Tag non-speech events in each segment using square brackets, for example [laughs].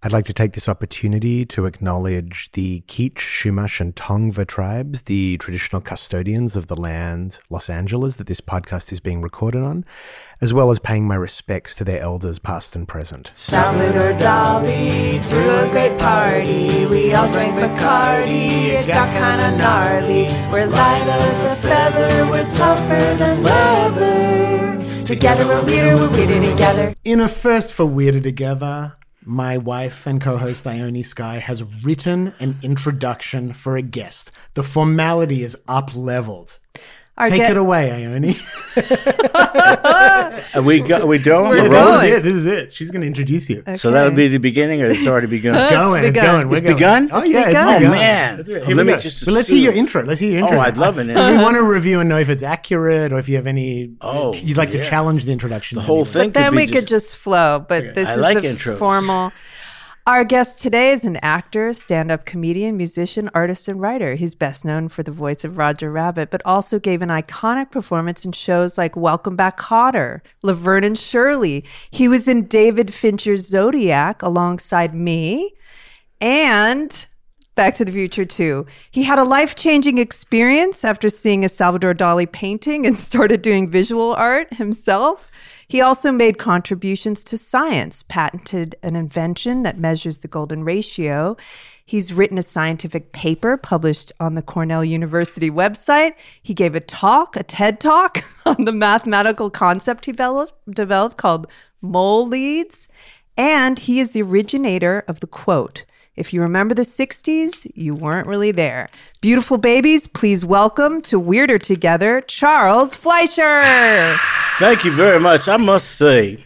I'd like to take this opportunity to acknowledge the Kizh, Chumash, and Tongva tribes, the traditional custodians of the land Los Angeles that this podcast is being recorded on, as well as paying my respects to their elders past and present. Salvador Dali threw a great party. We all drank Bacardi. It got kinda gnarly. We're light as a feather. We're tougher than leather. Together we're weirder. We're weirder together. In a first for Weirder Together, my wife and co host Ione Sky has written an introduction for a guest. The formality is up leveled. Our Take ge- it away, Ione. [laughs] Are we go, we doing? We're We're this is it. This is it. She's going to introduce you. So that'll be the beginning, or it's already begun. It's going. It's, begun. going. We're It's going. begun? Oh It's yeah, begun. it's Oh, begun. man. Let's, here Well, we let me go. just But let's hear your intro. Let's hear your intro. Oh, intro. I'd love an If you want to review and know if it's accurate or if you have any, Oh, you'd like to challenge the introduction. The in whole any way. thing. Then could we be could just flow, but this I is like the intros. formal. Our guest today is an actor, stand up comedian, musician, artist, and writer. He's best known for the voice of Roger Rabbit, but also gave an iconic performance in shows like Welcome Back Kotter, Laverne and Shirley. He was in David Fincher's Zodiac alongside me and Back to the Future too. He had a life changing experience after seeing a Salvador Dali painting and [laughs] started doing visual art himself. He also made contributions to science, patented an invention that measures the golden ratio. He's written a scientific paper published on the Cornell University website. He gave a talk, a TED talk [laughs] on the mathematical concept he developed, called Moleeds. And he is the originator of the quote If you remember the 60s, you weren't really there. Beautiful babies, please welcome to Weirder Together, Charles Fleischer. [sighs] Thank you very much. I must say,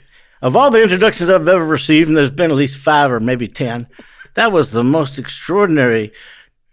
of all the introductions I've ever received, and there's been at least five or maybe ten, that was the most extraordinary,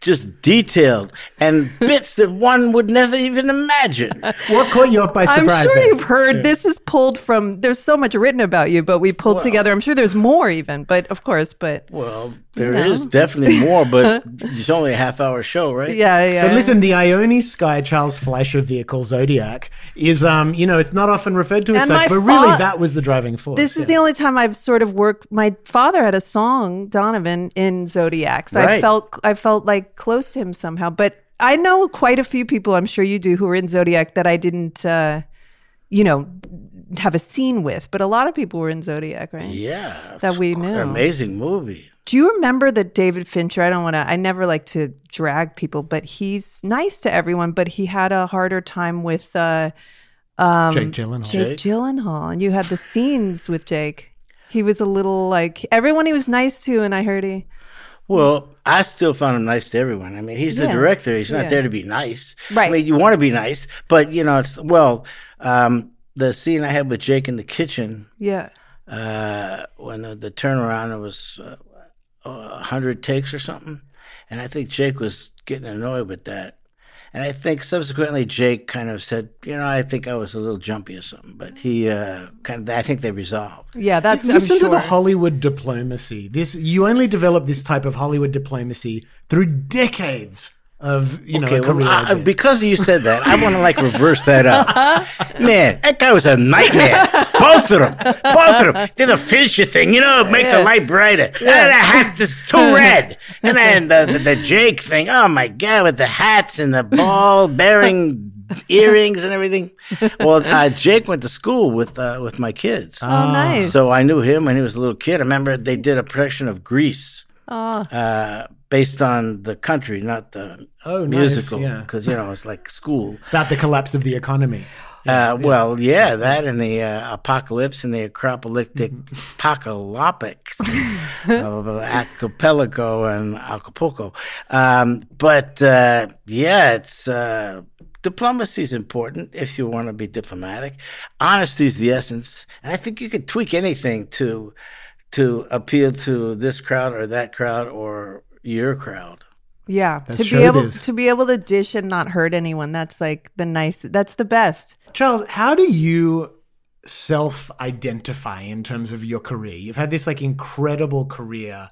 just detailed, and [laughs] bits that one would never even imagine. What caught you off by surprise? I'm sure then? you've heard this is pulled from, there's so much written about you, but we pulled together. I'm sure there's more even, but of course, but Well, there is definitely more, but [laughs] it's only a half hour show, right? yeah, yeah. But listen, the Ione Sky Charles Fleischer vehicle Zodiac is, um, you know, it's not often referred to as And such, but really that was the driving force. This is yeah. the only time I've sort of worked. My father had a song, Donovan, in Zodiac, so I felt I felt like close to him somehow. But I know quite a few people. I'm sure you do who are in Zodiac that I didn't, uh, you know, have a scene with. But a lot of people were in Zodiac, right? Yeah. That we knew. an Amazing movie. Do you remember that David Fincher? I don't want to. I never like to drag people, but he's nice to everyone. But he had a harder time with uh, Jake Gyllenhaal. Jake Jake? Gyllenhaal, and you had the scenes with Jake. He was a little like everyone he was nice to, and I heard he. Well, I still found him nice to everyone. I mean, he's the Yeah. director. He's not Yeah. there to be nice. Right. I mean, you want to be nice, but you know, it's well, um, the scene I had with Jake in the kitchen Yeah, uh, when the, the turnaround it was uh, a hundred takes or something, and I think Jake was getting annoyed with that. And I think subsequently Jake kind of said, you know, I think I was a little jumpy or something, but he uh, kind of, I think they resolved. yeah. That's I'm Listen to sure. the Hollywood diplomacy. This you only develop this type of Hollywood diplomacy through decades of you know a well. I- like this. because you said that, I want to like reverse that up. [laughs] Man, that guy was a nightmare. Both of them, both of them. Did the Fincher thing, you know, make the light brighter. Yeah. the hat is too [laughs] red, and then the, the the Jake thing. Oh my god, with the hats and the ball bearing earrings and everything. Well, uh, Jake went to school with uh, with my kids. oh, nice. So I knew him when he was a little kid. I remember they did a production of Grease. Uh, based on the country, not the Oh, nice, musical, yeah. because you know it's like school. about the collapse of the economy. Uh, well, yeah, that and the uh, apocalypse and the acropolyptic apocalyptics [laughs] of Acapulco and Acapulco. Um, but uh, yeah, it's uh, diplomacy is important if you want to be diplomatic. Honesty is the essence, and I think you could tweak anything to to appeal to this crowd or that crowd or your crowd. Yeah, That's to be able to be able to dish and not hurt anyone. That's like the nice. That's the best. Charles, how do you self identify in terms of your career? You've had this like incredible career.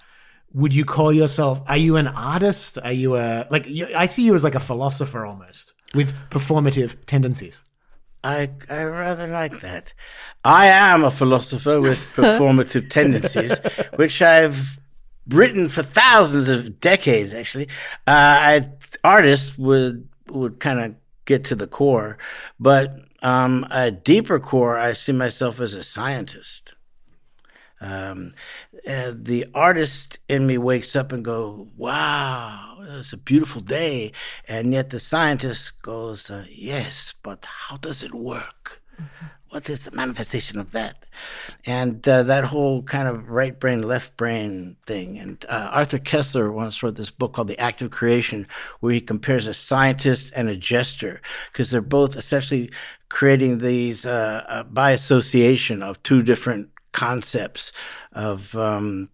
Would you call yourself, are you an artist? Are you a, like, you, I see you as like a philosopher almost with performative tendencies. I I rather like that. I am a philosopher with [laughs] performative tendencies, which I've written for thousands of decades. Actually, uh, I, artists would would kind of get to the core, but um, a deeper core, I see myself as a scientist. Um, uh, the artist in me wakes up and go, "Wow, it's a beautiful day," and yet the scientist goes, uh, "Yes, but how does it work? What is the manifestation of that?" And uh, that whole kind of right brain, left brain thing. And uh, Arthur Koestler once wrote this book called The Act of Creation, where he compares a scientist and a jester because they're both essentially creating these uh, uh, by association of two different concepts of um,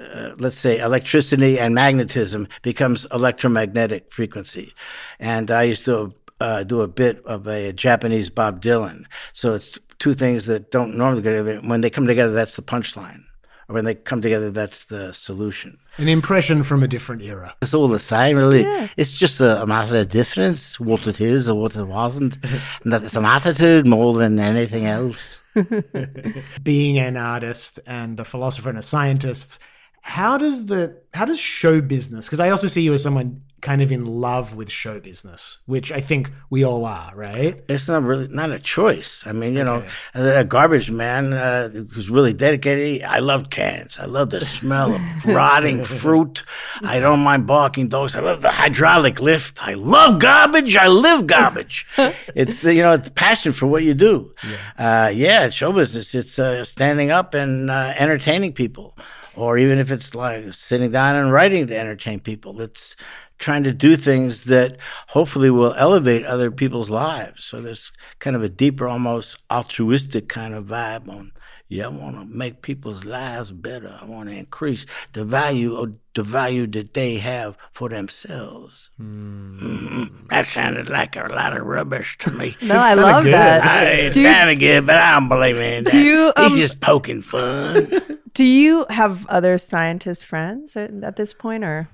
uh, let's say electricity and magnetism becomes electromagnetic frequency. And i used to uh, do a bit of a japanese bob dylan. So it's two things that don't normally go together. When they come together that's the punchline when they come together that's the solution An impression from a different era. it's all the same, really. Yeah. It's just a, a matter of difference, what it is or what it wasn't. and that it's an attitude more than anything else. [laughs] being an artist and a philosopher and a scientist how does the how does show business because i also see you as someone kind of in love with show business which i think we all are right It's not really not a choice. I mean, you know, a garbage man uh, who's really dedicated. I love cans. I love the smell of [laughs] rotting fruit. I don't mind barking dogs. I love the hydraulic lift. I love garbage. I live garbage. [laughs] it's you know, it's passion for what you do. Yeah, uh, yeah show business. It's uh, standing up and uh, entertaining people, or even if it's like sitting down and writing to entertain people. It's trying to do things that hopefully will elevate other people's lives. So there's kind of a deeper, almost altruistic kind of vibe on. Yeah, I want to make people's lives better. I want to increase the value of the value that they have for themselves. Mhm. That sounded like a lot of rubbish to me. [laughs] No, I love good. that. I, it Do you- sounded good, but I don't believe in that. Do you, um, He's just poking fun. [laughs] Do you have other scientist friends at at this point, or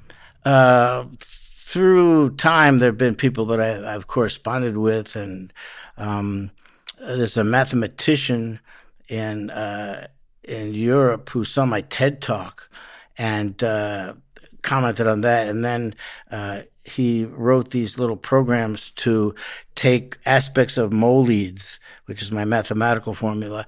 uh, through time, there have been people that I, I've corresponded with, and um, there's a mathematician in uh, in Europe who saw my TED talk and uh, commented on that, and then uh, he wrote these little programs to take aspects of Moleeds, which is my mathematical formula,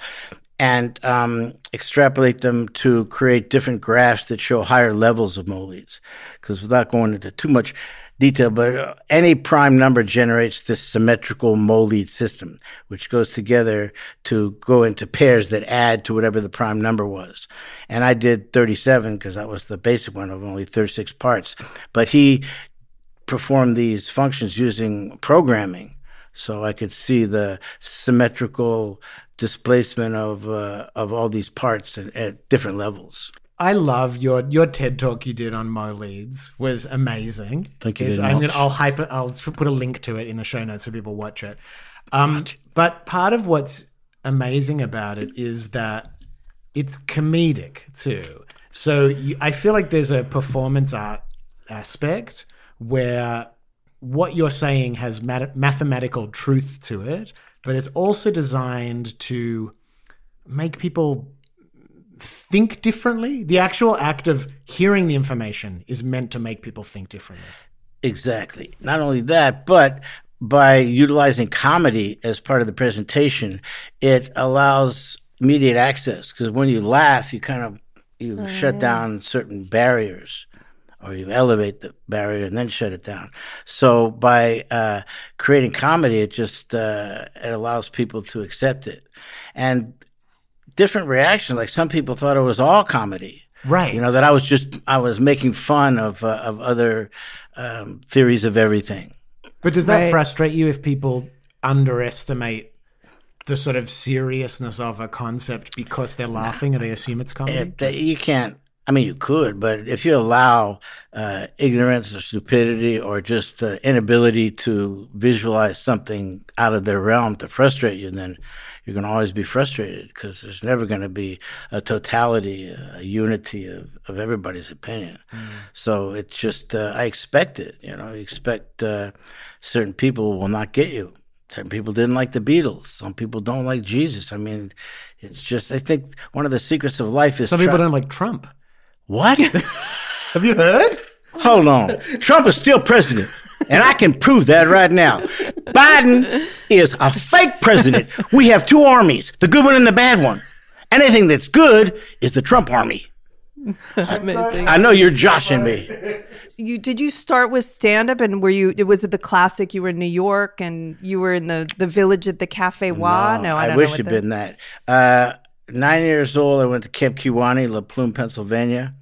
and um, extrapolate them to create different graphs that show higher levels of Moleeds. Because without going into too much detail, but uh, any prime number generates this symmetrical moled system, which goes together to go into pairs that add to whatever the prime number was. And I did 37 because that was the basic one of only 36 parts. But he performed these functions using programming. So I could see the symmetrical displacement of uh, of all these parts at, at different levels. I love your your TED talk you did on Moleeds was amazing. Thank you I'm. Gonna, I'll hype it. I'll put a link to it in the show notes so people watch it. Um, But part of what's amazing about it is that it's comedic too. So you, I feel like there's a performance art aspect where what you're saying has mat- mathematical truth to it, but it's also designed to make people think differently. The actual act of hearing the information is meant to make people think differently. Exactly. Not only that, but by utilizing comedy as part of the presentation, it allows immediate access. Because when you laugh, you kind of you oh, shut down certain barriers, or you elevate the barrier and then shut it down. So by uh, creating comedy, it just uh, it allows people to accept it, and different reactions. Like some people thought it was all comedy. Right. You know that I was just I was making fun of uh, of other um, theories of everything, But does that Right. frustrate you if people underestimate the sort of seriousness of a concept because they're laughing or they assume it's comedy? If they, you can't. I mean, you could, but if you allow uh, ignorance or stupidity or just uh, inability to visualize something out of their realm to frustrate you, then you're going to always be frustrated because there's never going to be a totality, a unity of, of everybody's opinion. So it's just, uh, I expect it. You know, you expect uh, certain people will not get you. Certain people didn't like the Beatles. Some people don't like Jesus. I mean, it's just, I think one of the secrets of life is Some people try- don't like Trump. What? [laughs] Have you heard? Hold on. Trump is still president, and I can prove that right now. Biden is a fake president. We have two armies, the good one and the bad one. Anything that's good is the Trump army. Amazing. I know you're joshing me. You did you start with stand up and were you was it the classic you were in New York and you were in the the village at the Cafe Wha? No, I, I, don't wish know what it'd the- been that. Uh, nine years old, I went to Camp Kiwani, La Plume, Pennsylvania,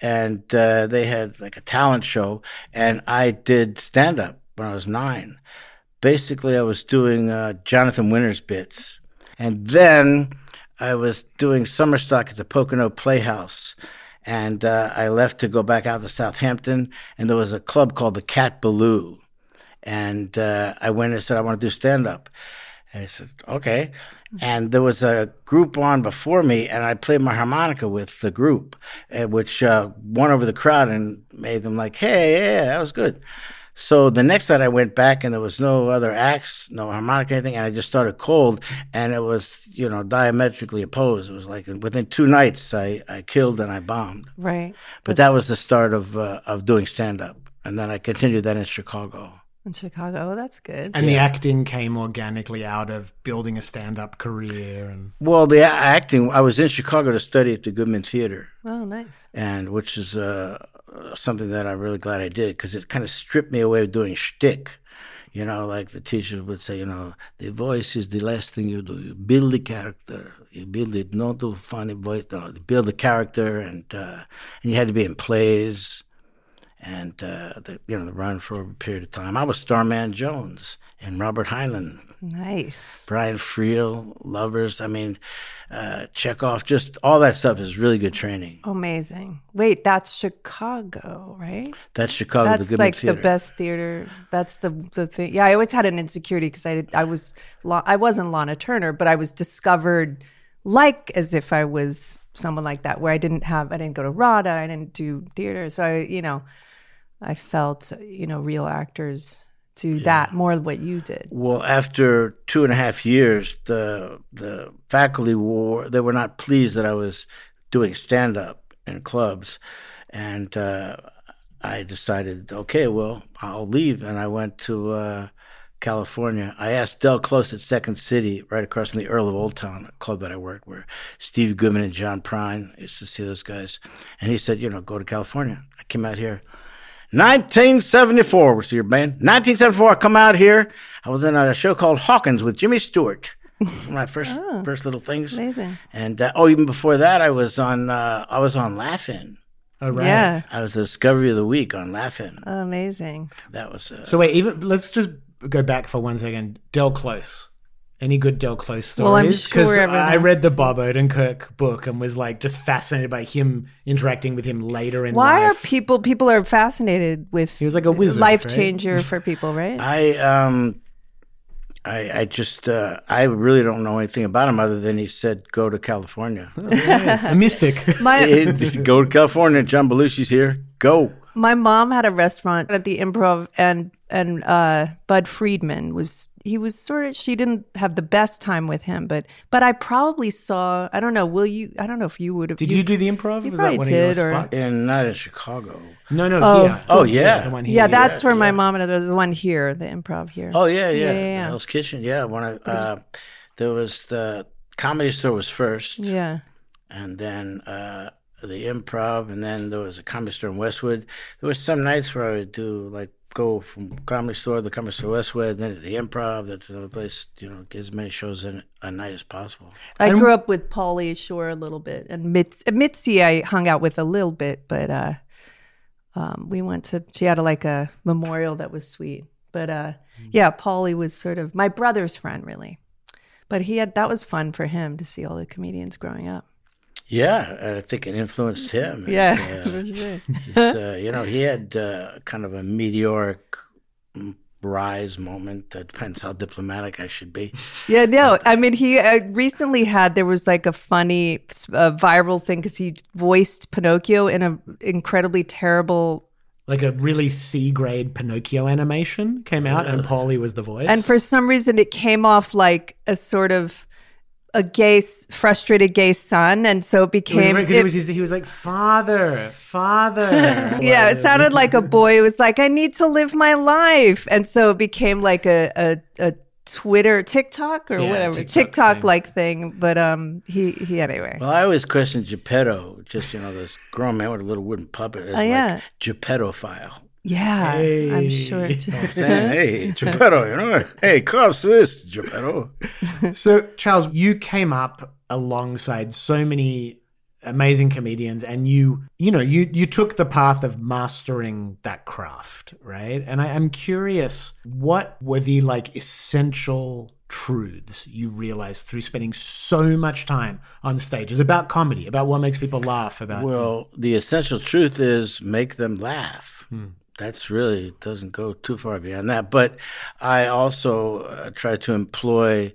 and uh, they had like a talent show, and I did stand up when I was nine. Basically, I was doing uh, Jonathan Winters bits, and then I was doing summer stock at the Pocono Playhouse. And uh, I left to go back out to Southampton, and there was a club called the Cat Ballou. And uh, I went and said, I want to do stand up. And I said, okay. And there was a group on before me, and I played my harmonica with the group, eh, which uh, won over the crowd and made them like, hey, yeah, that was good. So the next night I went back, and there was no other acts, no harmonica, anything, and I just started cold, and it was, you know, diametrically opposed. It was like within two nights, I, I killed and I bombed. Right. But that was the start of uh, of doing stand up, and then I continued that in Chicago. In Chicago. Oh, that's good. And the acting came organically out of building a stand-up career and Well, the acting, I was in Chicago to study at the Goodman Theater, Oh, nice. and which is uh, something that I'm really glad I did because it kind of stripped me away of doing shtick. You know, like the teacher would say, you know, the voice is the last thing you do. You build the character. You build it not to funny voice. No, you build the character, and uh, and you had to be in plays, and uh, the, you know, the run for a period of time. I was Starman Jones and Robert Heinlein Nice. Brian Friel, Lovers. I mean, uh, Chekhov. Just all that stuff is really good training. Amazing. Wait, that's Chicago, right? That's Chicago. That's the like Theater. the best theater. That's the the thing. Yeah, I always had an insecurity because I did, I was I wasn't Lana Turner, but I was discovered like as if I was someone like that, where I didn't have I didn't go to RADA, I didn't do theater, so I you know I felt you know real actors do that more than what you did. Well, after two and a half years, the the faculty were they were not pleased that I was doing stand up in clubs, and uh, I decided, okay, well, I'll leave, and I went to uh, California. I asked Del Close at Second City, right across from the Earl of Old Town, a club that I worked, where Steve Goodman and John Prine I used to see those guys, and he said, you know, go to California. I came out here. 1974 was your band. 1974, I come out here. I was in a show called Hawkins with Jimmy Stewart. My first [laughs] first little things. Amazing. And uh, oh, even before that, I was on uh, I was on Laugh-In. oh right. Yeah, I was the Discovery of the Week on Laugh-In. amazing. That was uh, So wait, even let's just go back for one second. Del Close. Any good Del Close stories? Well, I'm sure everyone I read the. Bob Odenkirk book and was like just fascinated by him interacting with him later in Why are life. people people are fascinated with? He was like a wizard, life right? changer for people, right? [laughs] I um I I just uh, I really don't know anything about him other than he said go to California. [laughs] a mystic. My It- go to California. John Belushi's here. Go. My mom had a restaurant at the Improv, and and uh, Bud Friedman was he was sort of she didn't have the best time with him, but but I probably saw I don't know. Will you? I don't know if you would have. Did you, do the improv? you Was probably that one did, of or- your spots? And not in Chicago. no, no, Oh. here. Oh, yeah. the one here. Yeah, that's where my mom and there was one here, the Improv here. Oh yeah, yeah. Yeah, yeah, yeah. Hell's Kitchen. Yeah. When I uh, there was the comedy store was first. yeah. and then uh, the improv, and then there was a comedy store in Westwood. There was some nights where I would do like go from comedy store to the comedy store Westwood, then to the improv, then to another place. You know, get as many shows in a night as possible. I grew up with Pauly Shore a little bit, and Mitz, Mitzi I hung out with a little bit, but uh, um, we went to. She had a, like a memorial that was sweet. But uh, yeah, Pauly was sort of my brother's friend, really. But he had that was fun for him to see all the comedians growing up. Yeah, I think it influenced him. And, Yeah, [laughs] uh, for sure. he's, uh, you know, he had uh, kind of a meteoric rise moment. That depends how diplomatic I should be. Yeah, no. I mean, he uh, recently had there was like a funny uh, viral thing because he voiced Pinocchio in an incredibly terrible. Like a really C grade Pinocchio animation came out, and Pauly was the voice. And for some reason, it came off like a sort of a gay, frustrated gay son, and so it it was, became. because it- it was his, he was like father, father. [laughs] yeah, it sounded like a boy who was like, "I need to live my life," and so it became like a a, a Twitter, TikTok, or Yeah, whatever TikTok TikTok thing. like thing. But um, he he anyway. Well, I always questioned Geppetto, just you know, this grown man with a little wooden puppet, as Oh, yeah. like Geppettophile. Yeah, I'm sure. Hey. it- Saying, [laughs] hey, Geppetto, you know, hey, cops to this, Geppetto. So, Charles, you came up alongside so many amazing comedians and you you know you you took the path of mastering that craft right and i am curious what were the like essential truths you realized through spending so much time on stages about comedy about what makes people laugh about Well, the essential truth is make them laugh. Hmm. That's really doesn't go too far beyond that. But I also uh, try to employ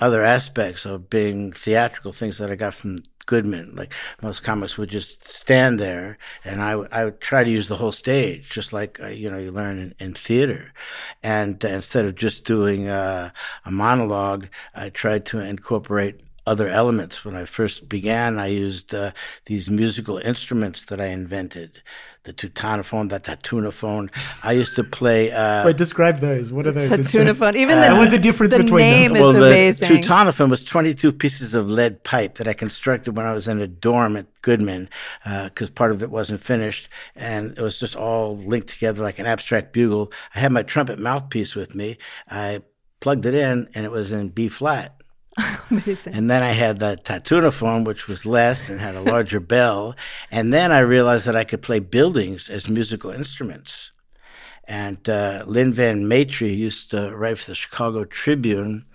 other aspects of being theatrical, things that I got from Goodman. Like most comics would just stand there, and I I would try to use the whole stage, just like uh, you know you learn in, in theater. And uh, instead of just doing uh, a monologue, I tried to incorporate other elements. When I first began, I used uh, these musical instruments that I invented, the tutonophone, the tatunophone. I used to play. Uh, wait describe those what are those It's a tuna phone. [laughs] Even Uh, the, what's the difference the between them? name well, is the amazing. tutonophone was 22 pieces of lead pipe that I constructed when I was in a dorm at Goodman, because part of it wasn't finished, and it was just all linked together like an abstract bugle. I had my trumpet mouthpiece with me. I plugged it in, and it was in B flat. [laughs] amazing. And then I had the tatunophone, which was less and had a larger [laughs] bell. And then I realized that I could play buildings as musical instruments. And uh, Lynn Van Matre used to write for the Chicago Tribune,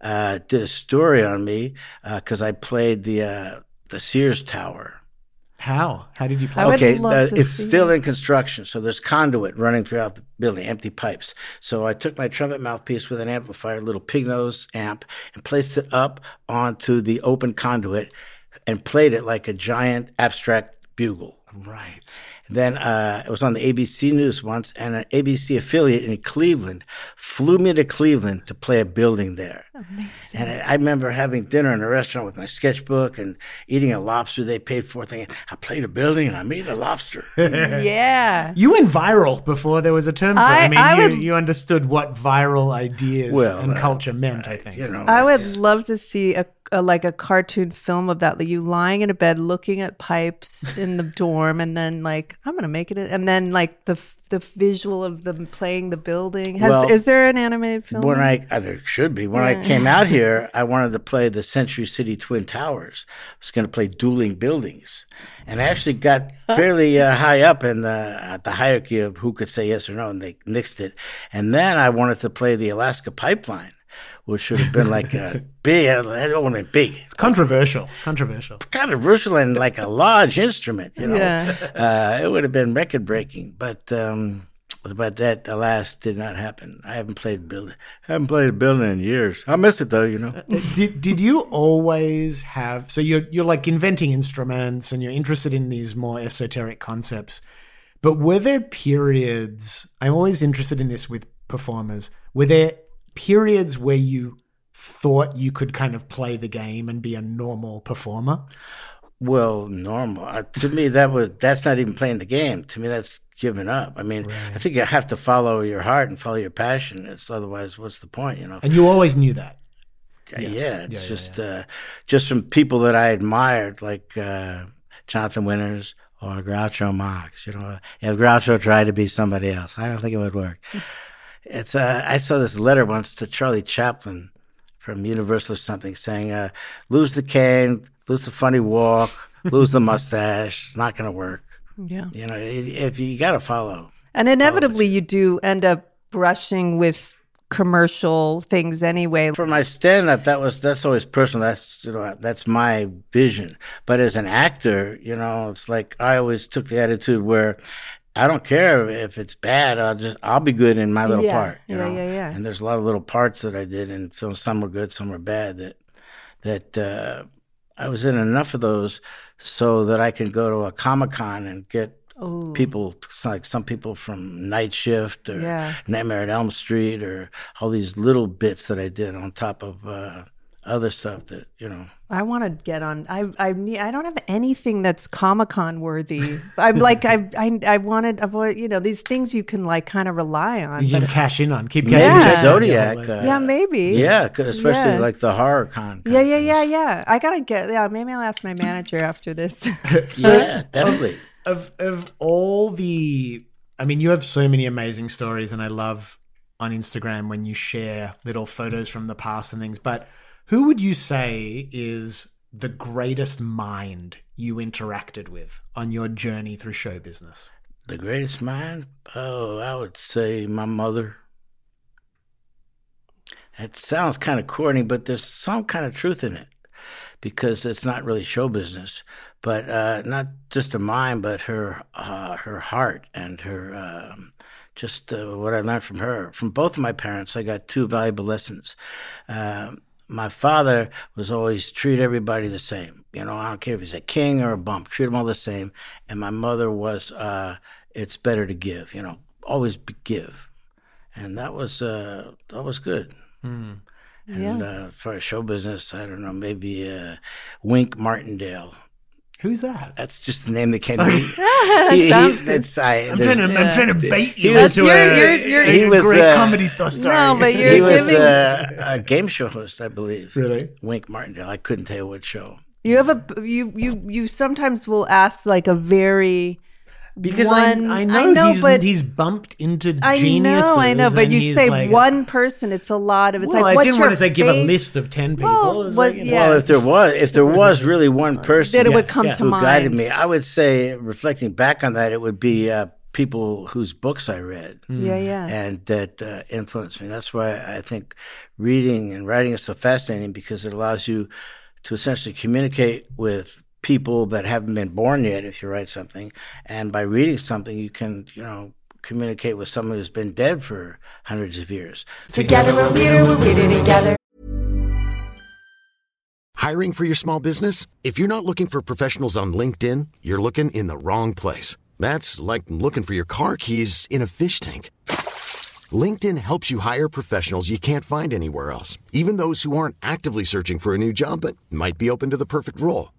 uh, did a story on me because I played the uh, the Sears Tower. How how did you play I would Okay, uh, it's see still in construction, so there's conduit running throughout the building, empty pipes. So I took my trumpet mouthpiece with an amplifier, a little pig nose amp, and placed it up onto the open conduit and played it like a giant abstract bugle. right Then uh, it was on the ABC News once, and an ABC affiliate in Cleveland flew me to Cleveland to play a building there. Amazing. And I, I remember having dinner in a restaurant with my sketchbook and eating a lobster they paid for, thinking, I played a building and I made a lobster. [laughs] yeah. You went viral before there was a term for it. I, I- mean, I you, would- you understood what viral ideas Well, and uh, culture meant, I think. you know, I would love to see a, a like a cartoon film of that, like you lying in a bed looking at pipes in the dorm, and then like I'm gonna make it, and then like the the visual of them playing the building. Has Well, is there an animated film? When I, uh, there should be. When I came out [laughs] here, I wanted to play the Century City Twin Towers. I was going to play dueling buildings, and I actually got [laughs] fairly uh, high up in the the hierarchy of who could say yes or no, and they nixed it. And then I wanted to play the Alaska Pipeline, which should have been like a [laughs] big, that wasn't big, It's controversial. Controversial. controversial and like a large instrument. You know, Yeah. uh, it would have been record breaking, but. um but that, alas, did not happen. I haven't played building. haven't played a building in years. I miss it though, you know. did did you always have so you're you're like inventing instruments and you're interested in these more esoteric concepts but were there periods i'm always interested in this with performers were there periods where you thought you could kind of play the game and be a normal performer Well, normal uh, to me that was that's not even playing the game. To me, that's giving up. I mean, I think you have to follow your heart and follow your passion. It's otherwise, what's the point? You know. and you always knew that Uh, yeah, it's just Uh, just from people that I admired, like uh, Jonathan Winters or Groucho Marx. You know, if Groucho tried to be somebody else, I don't think it would work. [laughs] It's uh, I saw this letter once to Charlie Chaplin from Universal or something saying, uh, "Lose the cane, lose the funny walk, lose the [laughs] mustache. It's not going to work." yeah. You know, if you got to follow. And inevitably, you do end up brushing with commercial things anyway. For my stand up, that was that's always personal. That's you know that's my vision. But as an actor, you know, it's like I always took the attitude where I don't care if it's bad. I'll just I'll be good in my little Yeah, part. You yeah, know? yeah, yeah. And there's a lot of little parts that I did in films. Some were good, some were bad. That that uh, I was in enough of those so that I can go to a comic con and get people like some people from Night Shift or Yeah. Nightmare at Elm Street or all these little bits that I did on top of uh, other stuff that you know. I want to get on. I I need. I don't have anything that's Comic Con worthy. I'm like I I I wanted avoid. You know these things you can like kind of rely on. You but- can cash in on. Keep cashing Maybe in Yeah. on. Zodiac. Like- uh, yeah, maybe. Yeah, especially Yeah. like the horror con. Yeah, yeah, yeah, yeah. I gotta get. Yeah, maybe I'll ask my manager after this. [laughs] Yeah, definitely. of of all the I mean you have so many amazing stories and I love on Instagram when you share little photos from the past and things but who would you say is the greatest mind you interacted with on your journey through show business The greatest mind? Oh, I would say my mother. It sounds kind of corny, but there's some kind of truth in it because it's not really show business, but uh, not just her mind, but her uh, her heart and her um, just uh, what I learned from her. From both of my parents, I got two valuable lessons. Um, my father was always treat everybody the same. You know, I don't care if he's a king or a bump, treat them all the same. And my mother was, uh, it's better to give. You know, always be, give, and that was uh, that was good. And uh, for a show business, I don't know, maybe uh, Wink Martindale. Who's that That's just the name that came to me. [laughs] [laughs] He- he- sounds good. it's, I, I'm trying to I'm trying to bait you was- into You're- a, you're- you're- a He was, great uh, comedy star story No, but you're he was giving. uh, a game show host, I believe. Really? Wink Martindale. I couldn't tell you what show. you have a you you you sometimes will ask like a very because one- I, I know, know, he's but- he's bumped into I geniuses know, I know, but and you he's say like- one person, it's a lot of. It's well, like I what's didn't want to say give a list of ten people. Well, what- like, yeah. Well, if there was, if there was really one person that it would come yeah. to who mind. guided me, I would say, reflecting back on that, it would be uh, people whose books I read. Yeah, yeah. and that uh, influenced me. That's why I think reading and writing is so fascinating because it allows you to essentially communicate with people that haven't been born yet if you write something and by reading something you can you know communicate with someone who's been dead for hundreds of years Together we're weirder, we're weirder together. Hiring for your small business? If you're not looking for professionals on LinkedIn, you're looking in the wrong place. That's like looking for your car keys in a fish tank. LinkedIn helps you hire professionals you can't find anywhere else, even those who aren't actively searching for a new job but might be open to the perfect role.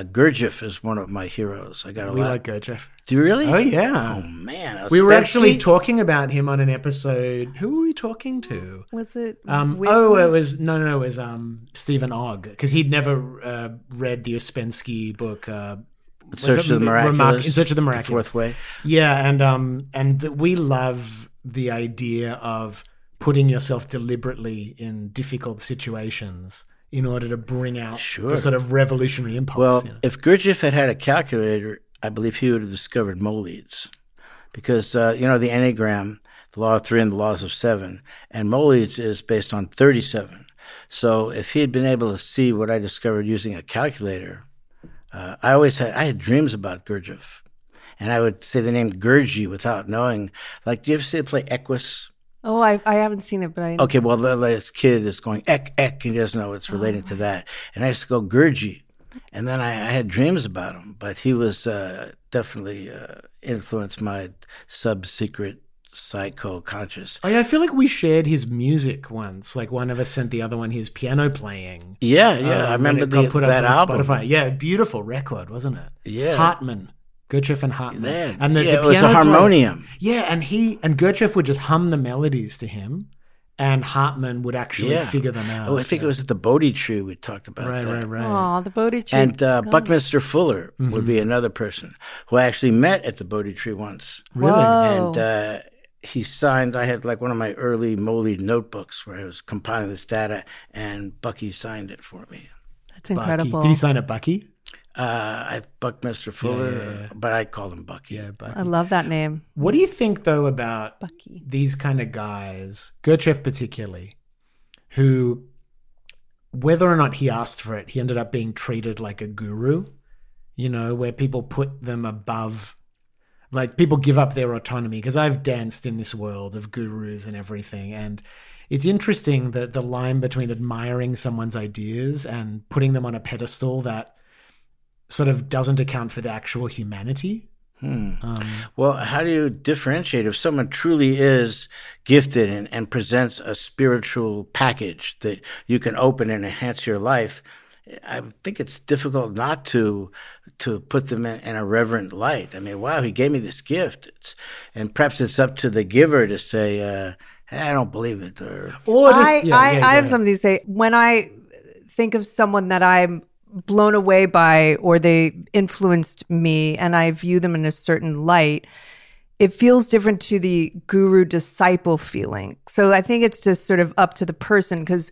Uh, Gurdjieff is one of my heroes I got a we lot like Gurdjieff. do you really Oh yeah. oh man we were actually Ouspensky? talking about him on an episode. Who were we talking to? Was it? Um, Whitney? oh, it was no, no, no, it was um, Stephen Ogg because he'd never uh, read the Ouspensky book. Uh, In Search it of the Remark- Miraculous In Search of the The Fourth Way Yeah, and um, and th- we love the idea of putting yourself deliberately in difficult situations in order to bring out Sure. the sort of revolutionary impulse. Well, you know. if Gurdjieff had had a calculator, I believe he would have discovered Moleeds. Because, uh, you know, the Enneagram, the law of three and the laws of seven, and Moleeds is based on 37. So if he had been able to see what I discovered using a calculator, uh, I always had, I had dreams about Gurdjieff. And I would say the name Gurdjie without knowing. Like, do you ever see the play Equus? Oh, I I haven't seen it, but I. Okay, well, the, this kid is going ek ek, and he doesn't know it's relating to that. And I used to go Gurji, and then I, I had dreams about him. But he was uh, definitely uh, influenced my sub secret psycho conscious. Oh, yeah, I feel like we shared his music once. Like one of us sent the other one his piano playing. Yeah, yeah, I Um, and remember the, put that up on album. Spotify. Yeah, beautiful record, wasn't it? Yeah. Hartmann, Gurdjieff and Hartmann, Yeah, and the, yeah, the it was a piano player- harmonium. Yeah, and he and Gurdjieff would just hum the melodies to him, and Hartmann would actually Yeah. figure them out. Oh, I think it was at the Bodhi tree we talked about right, that. right, right. Oh, the Bodhi tree. And uh. Buckminster Fuller would Mm-hmm. be another person who I actually met at the Bodhi tree once. Really? Whoa. And uh, he signed, I had like one of my early Moley notebooks where I was compiling this data, and Bucky signed it for me. That's Bucky. incredible. Did he sign it, Bucky? Uh, I Buckminster Fuller, yeah, yeah. but I call him Bucky. Yeah, Bucky. I love that name, What do you think, though, about Bucky. these kind of guys, Gurdjieff particularly, who, whether or not he asked for it, he ended up being treated like a guru, you know, where people put them above, like people give up their autonomy. Because I've danced in this world of gurus and everything. And it's interesting that the line between admiring someone's ideas and putting them on a pedestal that sort of doesn't account for the actual humanity. Um, Well, how do you differentiate if someone truly is gifted and, and presents a spiritual package that you can open and enhance your life? I think it's difficult not to to put them in, in a reverent light. I mean, wow, he gave me this gift, it's, and perhaps it's up to the giver to say, uh, hey, "I don't believe it," or or just, I, yeah, I, yeah, I have ahead. something to say. When I think of someone that I'm blown away by or they influenced me and I view them in a certain light, it feels different to the guru disciple feeling. So I think it's just sort of up to the person because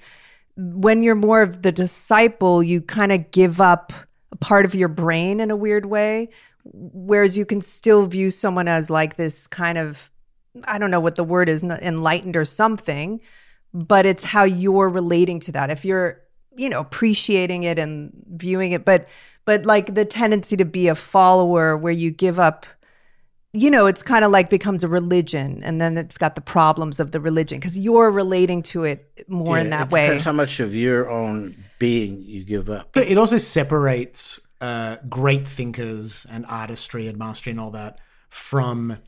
when you're more of the disciple, you kind of give up a part of your brain in a weird way. Whereas you can still view someone as like this kind of, I don't know what the word is, enlightened or something, but it's how you're relating to that. If you're, you know, appreciating it and viewing it, but, but like the tendency to be a follower where you give up you know, it's kind of like becomes a religion, and then it's got the problems of the religion because you're relating to it more in Yeah, that it way. Depends how much of your own being you give up. But it also separates uh, great thinkers and artistry and mastery and all that from.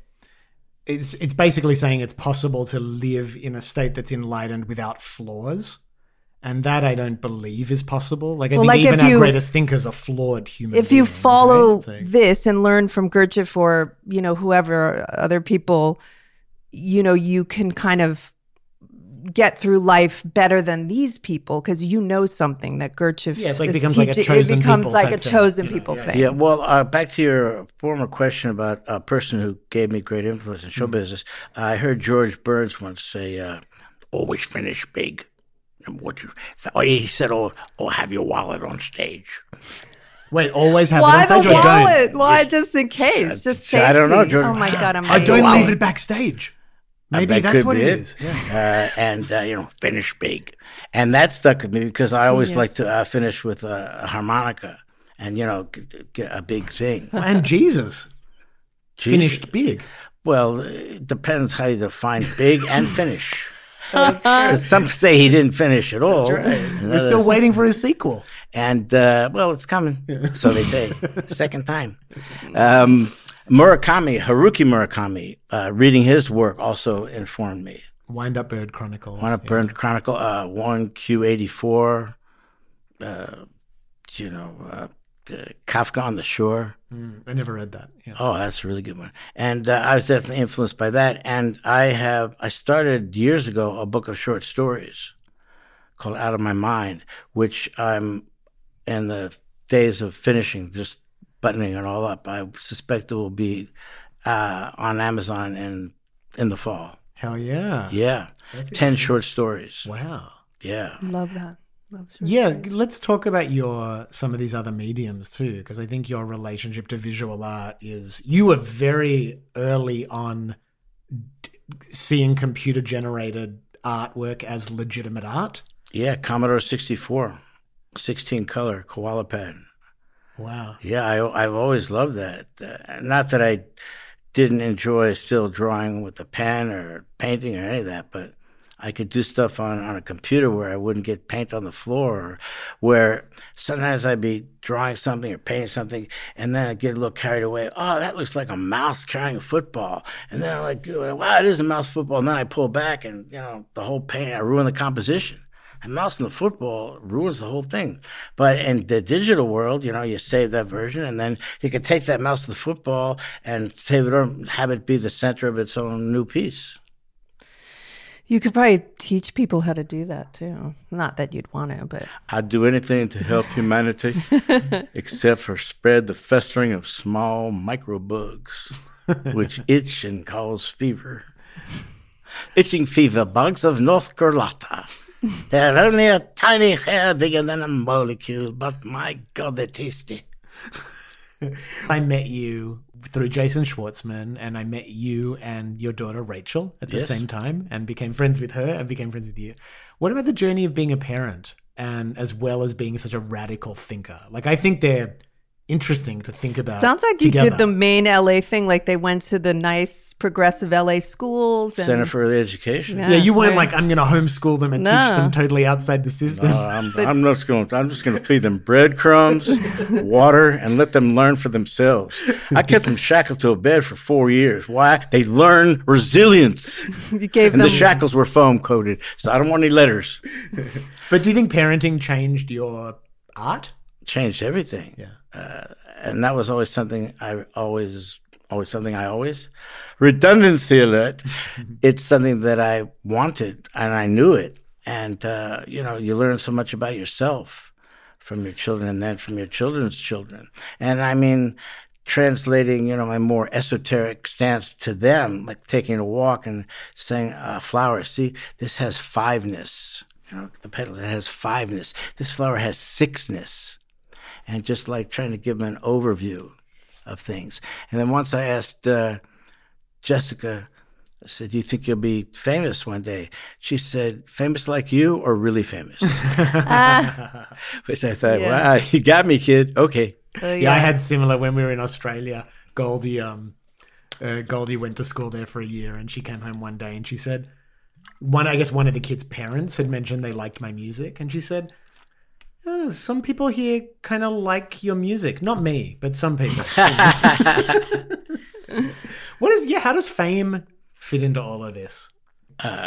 It's it's basically saying it's possible to live in a state that's enlightened without flaws, and that I don't believe is possible. Like I Well, think like even our you- great thinkers are flawed human. if you beings, follow right? So- this and learn from Gurdjieff or you know whoever other people, you know you can kind of get through life better than these people because you know something that Gurdjieff Yeah, it's like is becomes like a teaching- chosen it becomes people like a type thing, chosen you know, people yeah. thing. Yeah, well, uh, back to your former question about a person who gave me great influence in show Mm. business. I heard George Burns once say, uh, "Always finish big." And what you? oh, He said, "Oh, oh, have your wallet on stage." Wait, always have Why it on the stage or don't? wallet? Why just in case? Just safety. I don't know, Jordan. Oh my god, I'm I don't leave it backstage. Maybe that that's what be it is. Uh, and uh, you know, finish big, and that stuck with me because I always Genius. like to uh, finish with a, a harmonica, and you know, get, get a big thing. [laughs] And Jesus Jesus. finished big. Well, it depends how you define big and finish. [laughs] 'Cause some say he didn't finish at all. We're still waiting for his sequel. And uh, well, it's coming. So they say. [laughs] Second time. Um, Murakami, Haruki Murakami, uh, reading his work also informed me. Wind Up Bird Chronicles. One of Burned Chronicle, uh, one Q eighty four. Uh, you know, uh, Kafka on the Shore. Mm, I never read that. Yeah. Oh, that's a really good one. And uh, I was definitely influenced by that. And I have, I started years ago a book of short stories called Out of My Mind, which I'm in the days of finishing, just buttoning it all up. I suspect it will be uh, on Amazon in, in the fall. Hell yeah. Yeah. 10 short stories. Wow. Yeah. Love that. Love Yeah, stories. let's talk about your some of these other mediums too, because I think your relationship to visual art is you were very early on d- seeing computer generated artwork as legitimate art. Yeah. Commodore 64, 16 color, koala pen. Wow. Yeah, I, I've always loved that. Uh, not that I didn't enjoy still drawing with a pen or painting or any of that, but I could do stuff on, on a computer where I wouldn't get paint on the floor, or where sometimes I'd be drawing something or painting something, and then I'd get a little carried away. Oh, that looks like a mouse carrying a football. And then I'm like, wow, it is a mouse football. And then I pull back, and, you know, the whole paint, I ruin the composition. A mouse in the football ruins the whole thing. But in the digital world, you know, you save that version and then you can take that mouse to the football and save it or have it be the center of its own new piece. You could probably teach people how to do that too. Not that you'd want to, but I'd do anything to help [laughs] humanity except for spread the festering of small microbugs, which [laughs] itch and cause fever. Itching fever bugs of North Carolina. They're only a tiny hair bigger than a molecule, but my God, they're tasty. I met you through Jason Schwartzman, and I met you and your daughter Rachel at the Yes. same time, and became friends with her, and became friends with you. What about the journey of being a parent, and as well as being such a radical thinker? Like, I think they're interesting to think about. sounds like you did the main LA thing. Like they went to the nice progressive LA schools. And, Center for Early Education. Yeah. Yeah, you weren't right. like I'm going to homeschool them and teach them totally outside the system. Uh, I'm, I'm just going. I'm just going to feed them breadcrumbs, [laughs] water, and let them learn for themselves. I kept them shackled to a bed for four years. Why? They learn resilience, you gave and them the shackles were foam coated, so I don't want any letters. But do you think parenting changed your art? Changed everything. Yeah. Uh, and that was always something I always, always something I always. Redundancy alert. [laughs] it's something that I wanted, and I knew it. And uh, you know, you learn so much about yourself from your children, and then from your children's children. And I mean, translating, you know, my more esoteric stance to them, like taking a walk and saying, uh, "Flower, see, this has fiveness." You know, the petals it has fiveness. This flower has sixness and just like trying to give them an overview of things. And then once I asked uh, Jessica, I said, "Do you think you'll be famous one day?" She said, "Famous like you, or really famous?" [laughs] [laughs] Which I thought, Yeah. "Wow, you got me, kid." Okay. Oh, Yeah, I had similar when we were in Australia. Goldie, um, uh, Goldie went to school there for a year, and she came home one day and she said, one, I guess one of the kids' parents had mentioned they liked my music, and she said, "Uh, "Some people here kind of like your music, not me, but some people." [laughs] [laughs] what is yeah? How does fame fit into all of this?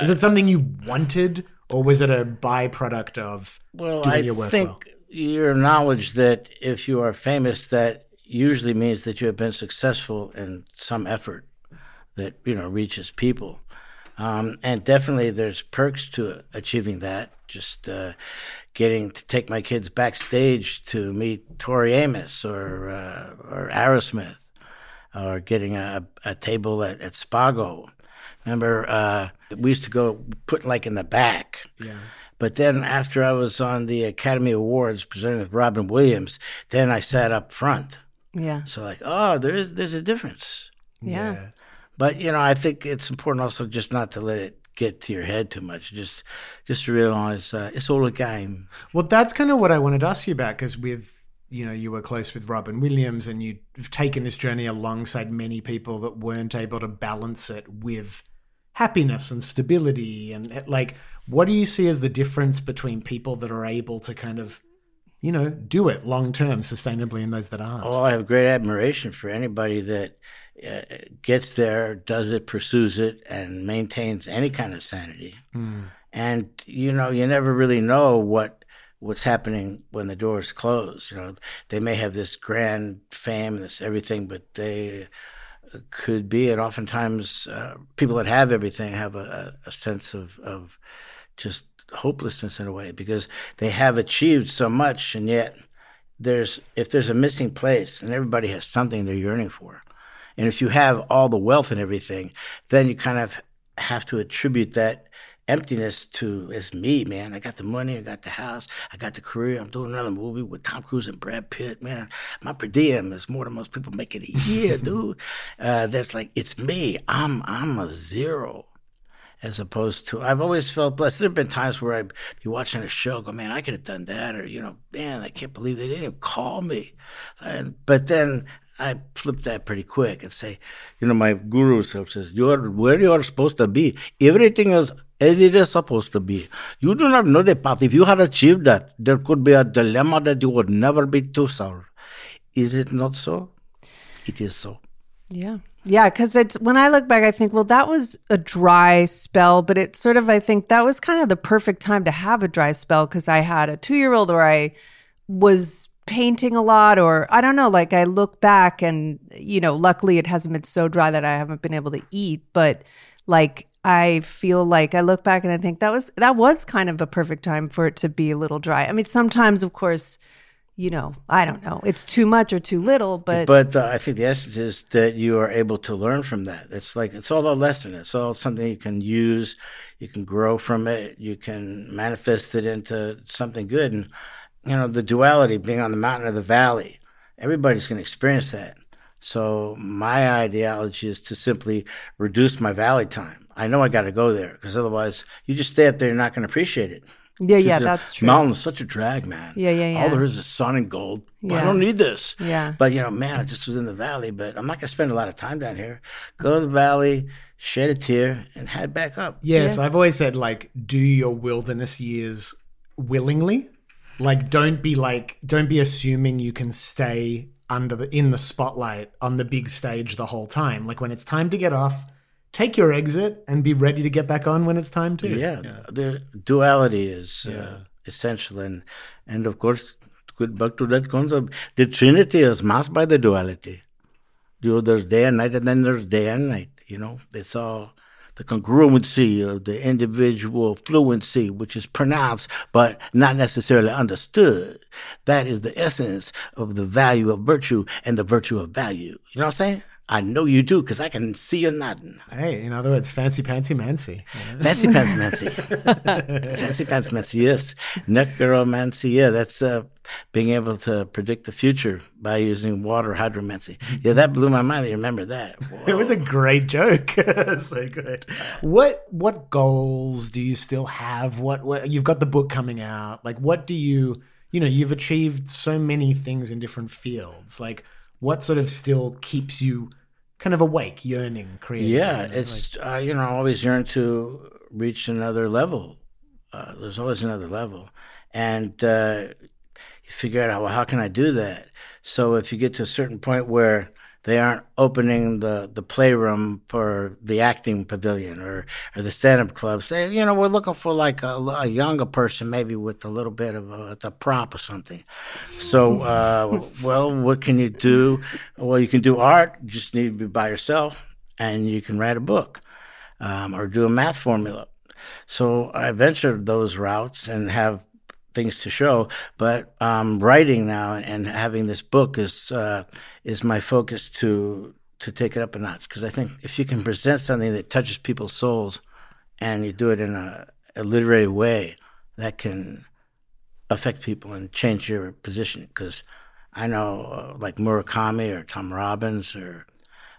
is it something you wanted, or was it a byproduct of Well, doing I your work think well? your knowledge that if you are famous, that usually means that you have been successful in some effort that you know reaches people, um, and definitely there's perks to achieving that. Just uh, getting to take my kids backstage to meet Tori Amos or uh, or Aerosmith, or getting a, a table at, at Spago. Remember, uh, we used to go put like in the back. Yeah. But then after I was on the Academy Awards presented with Robin Williams, then I sat up front. yeah, So like, oh, there is there's a difference. yeah, But you know, I think it's important also just not to let it get to your head too much. Just just to realize uh, it's all a game. Well, that's kind of what I wanted to ask you about because with you know you were close with Robin Williams and you've taken this journey alongside many people that weren't able to balance it with happiness and stability and like what do you see as the difference between people that are able to kind of you know do it long term sustainably and those that aren't? Oh, I have great admiration for anybody that gets there, does it, pursues it, and maintains any kind of sanity. And you know, you never really know what what's happening when the doors close. You know, they may have this grand fame, this everything, but they uh, could be, and oftentimes uh, people that have everything have a, a a sense of of just hopelessness in a way because they have achieved so much, and yet there's if there's a missing place and everybody has something they're yearning for and if you have all the wealth and everything then you kind of have to attribute that emptiness to it's me man. I got the money i got the house i got the career. I'm doing another movie with tom cruise and brad pitt man. My per diem is more than most people make in a year [laughs] dude. Uh, that's like it's me. I'm i'm a zero. As opposed to I've always felt blessed. There have been times where I'd be watching a show, go, man, I could have done that, or you know, man, I can't believe they didn't even call me. And, but then I flip that pretty quick and say, you know, my guru self says, you're where you are supposed to be. Everything is as it is supposed to be. You do not know the path. If you had achieved that, there could be a dilemma that you would never be to solve. Is it not so? It is so. yeah, yeah. Because it's when I look back, I think, well, that was a dry spell, but it's sort of, I think that was kind of the perfect time to have a dry spell because I had a two year old or I was painting a lot or I don't know like I look back and you know luckily it hasn't been so dry that I haven't been able to eat but like I feel like I look back and I think that was that was kind of a perfect time for it to be a little dry. I mean, sometimes, of course, you know, I don't know, it's too much or too little, but But uh, I think the essence is that you are able to learn from that. It's like it's all a lesson. It's all something you can use. You can grow from it. You can manifest it into something good. And you know, the duality being on the mountain or the valley. Everybody's going to experience that. So my ideology is to simply reduce my valley time. I know I got to go there because otherwise, you just stay up there, you're not going to appreciate it. yeah, yeah, Just, uh, that's true. Mountain's such a drag, man. Yeah, yeah, yeah. All there is is sun and gold. Well, I don't need this. Yeah. But you know, man, I just was in the valley, but I'm not gonna spend a lot of time down here. Go to the valley, shed a tear, and head back up. Yes, I've always said like do your wilderness years willingly. Like don't be like don't be assuming you can stay under the in the spotlight on the big stage the whole time. Like when it's time to get off, take your exit and be ready to get back on when it's time to. Yeah, the duality is uh, essential, and and of course, to get back to that concept, the Trinity is masked by the duality. You know, there's day and night, and then there's day and night. You know, it's all the congruency of the individual fluency, which is pronounced but not necessarily understood. That is the essence of the value of virtue and the virtue of value. You know what I'm saying? I know you do because I can see you nodding. Hey, in other words, fancy pantsy mancy. Fancy pants Mancy. [laughs] Fancy pants Mancy, yes. Necromancy, yeah, that's uh, being able to predict the future by using water hydromancy. Yeah, that blew my mind. I remember that. [laughs] It was a great joke. [laughs] so good. What what goals do you still have? What, what you've got the book coming out. Like what do you you know, you've achieved so many things in different fields. Like what sort of still keeps you kind of awake, yearning, creating? Yeah, it's, uh, you know, I always yearn to reach another level. Uh, there's always another level. And uh, you figure out, how, well, how can I do that? So if you get to a certain point where they aren't opening the, the playroom for the acting pavilion or, or the stand-up club. Say, you know, we're looking for like a, a younger person, maybe with a little bit of a, a prop or something. So, uh, [laughs] well, what can you do? Well, you can do art. You just need to be by yourself, and you can write a book um, or do a math formula. So I ventured those routes and have things to show. But um, writing now and having this book is uh, is my focus to to take it up a notch because I think if you can present something that touches people's souls and you do it in a, a literary way, that can affect people and change your position. Because I know uh, like Murakami or Tom Robbins or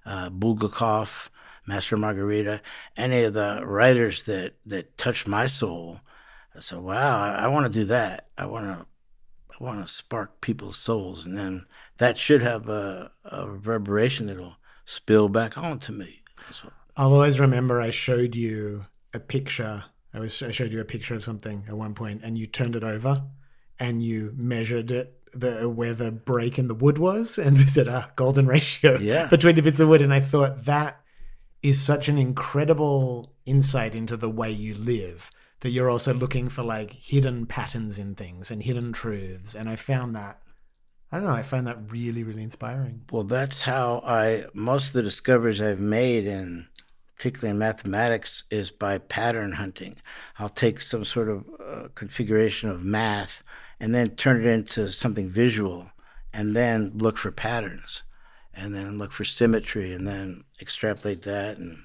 uh, Bulgakov, Master Margarita, any of the writers that that touched my soul. I said, "Wow, I, I want to do that. I want to, I want to spark people's souls, and then that should have a, a reverberation that'll spill back onto me." That's what. I'll always remember I showed you a picture. I was I showed you a picture of something at one point, and you turned it over, and you measured it the where the break in the wood was, [laughs] and this said a golden ratio Yeah. between the bits of wood. And I thought that is such an incredible insight into the way you live. That you're also looking for like hidden patterns in things and hidden truths. And I found that I don't know, I found that really, really inspiring. Well, that's how I most of the discoveries I've made in particularly in mathematics is by pattern hunting. I'll take some sort of uh, configuration of math and then turn it into something visual and then look for patterns and then look for symmetry and then extrapolate that and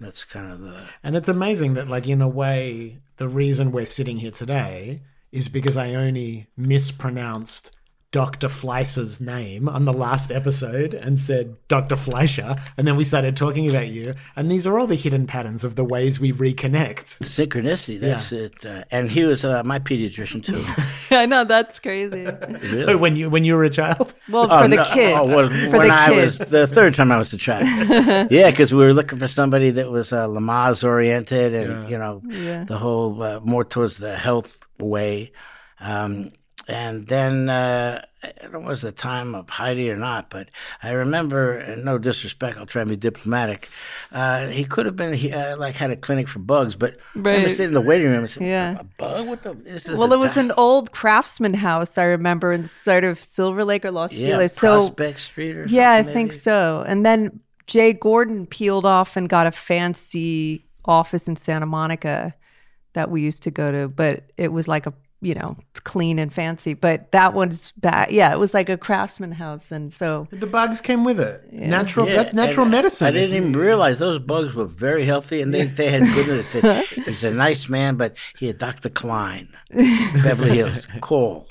that's kind of the And it's amazing that, like, in a way, the reason we're sitting here today is because I only mispronounced Dr. Fleischer's name on the last episode and said Dr. Fleischer. And then we started talking about you. And these are all the hidden patterns of the ways we reconnect. synchronicity. That's it. Uh, and he was uh, my pediatrician too. [laughs] [laughs] I know that's crazy. really? when you when you were a child. Well, Oh, for the no, kids, Oh, well, for when the I kids. was the third time I was a child. [laughs] yeah, because we were looking for somebody that was uh, Lamaze oriented, and you know, Yeah. the whole uh, more towards the health way. Um, and then uh, I don't know was the time of Heidi or not, but I remember, and no disrespect, I'll try and be diplomatic. Uh, he could have been he uh, like had a clinic for bugs, but I remember Right. sitting in the waiting room and saying, Yeah. "A bug? What the? This is well, the it was di- an old craftsman house, I remember, in sort of Silver Lake or Los yeah, Feliz. So, Prospect Street or yeah, I something, think so. And then Jay Gordon peeled off and got a fancy office in Santa Monica that we used to go to, but it was like a you know clean and fancy. But that one's bad. Yeah, it was like a craftsman house, and so The bugs came with it. Natural. Yeah, that's natural and medicine. I didn't even realize those bugs were very healthy, and they, they had [laughs] goodness. They said, He's a nice man, but he had Dr. Klein, Beverly Hills, [laughs] call.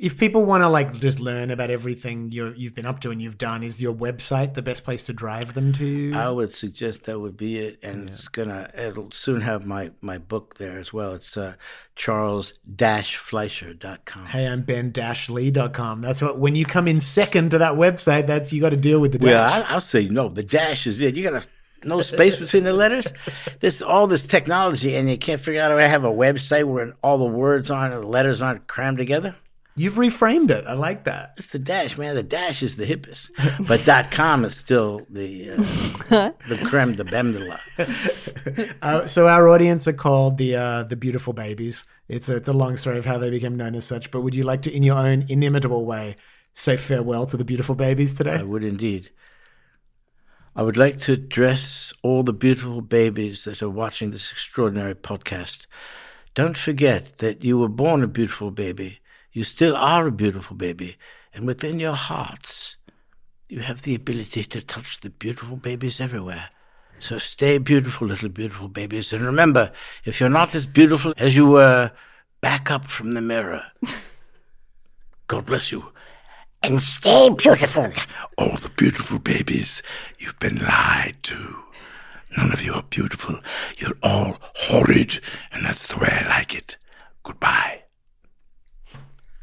If people want to like just learn about everything you're, you've been up to and you've done, is your website the best place to drive them to? I would suggest that would be it, and it's gonna. It'll soon have my my book there as well. It's uh, charles-fleischer.com. Hey, I'm ben-lee.com. That's what, when you come in second to that website, that's, you got to deal with the Well, dash. I, I'll say no. The dash is it. You gotta no space between the letters. [laughs] This all this technology, and you can't figure out how to have a website where all the words aren't the letters aren't crammed together. You've reframed it. I like that. It's the dash, man. The dash is the hippest, but dot com is still the uh, the [laughs] creme de bem de la. Uh, so our audience are called the uh, the beautiful babies. It's a, it's a long story of how they became known as such. But would you like to, in your own inimitable way, say farewell to the beautiful babies today? I would indeed. I would like to address all the beautiful babies that are watching this extraordinary podcast. Don't forget that you were born a beautiful baby. You still are a beautiful baby. And within your hearts, you have the ability to touch the beautiful babies everywhere. So stay beautiful, little beautiful babies. And remember, if you're not as beautiful as you were, back up from the mirror. [laughs] God bless you. And stay beautiful. All the beautiful babies, you've been lied to. None of you are beautiful. You're all horrid, and that's the way I like it. Goodbye.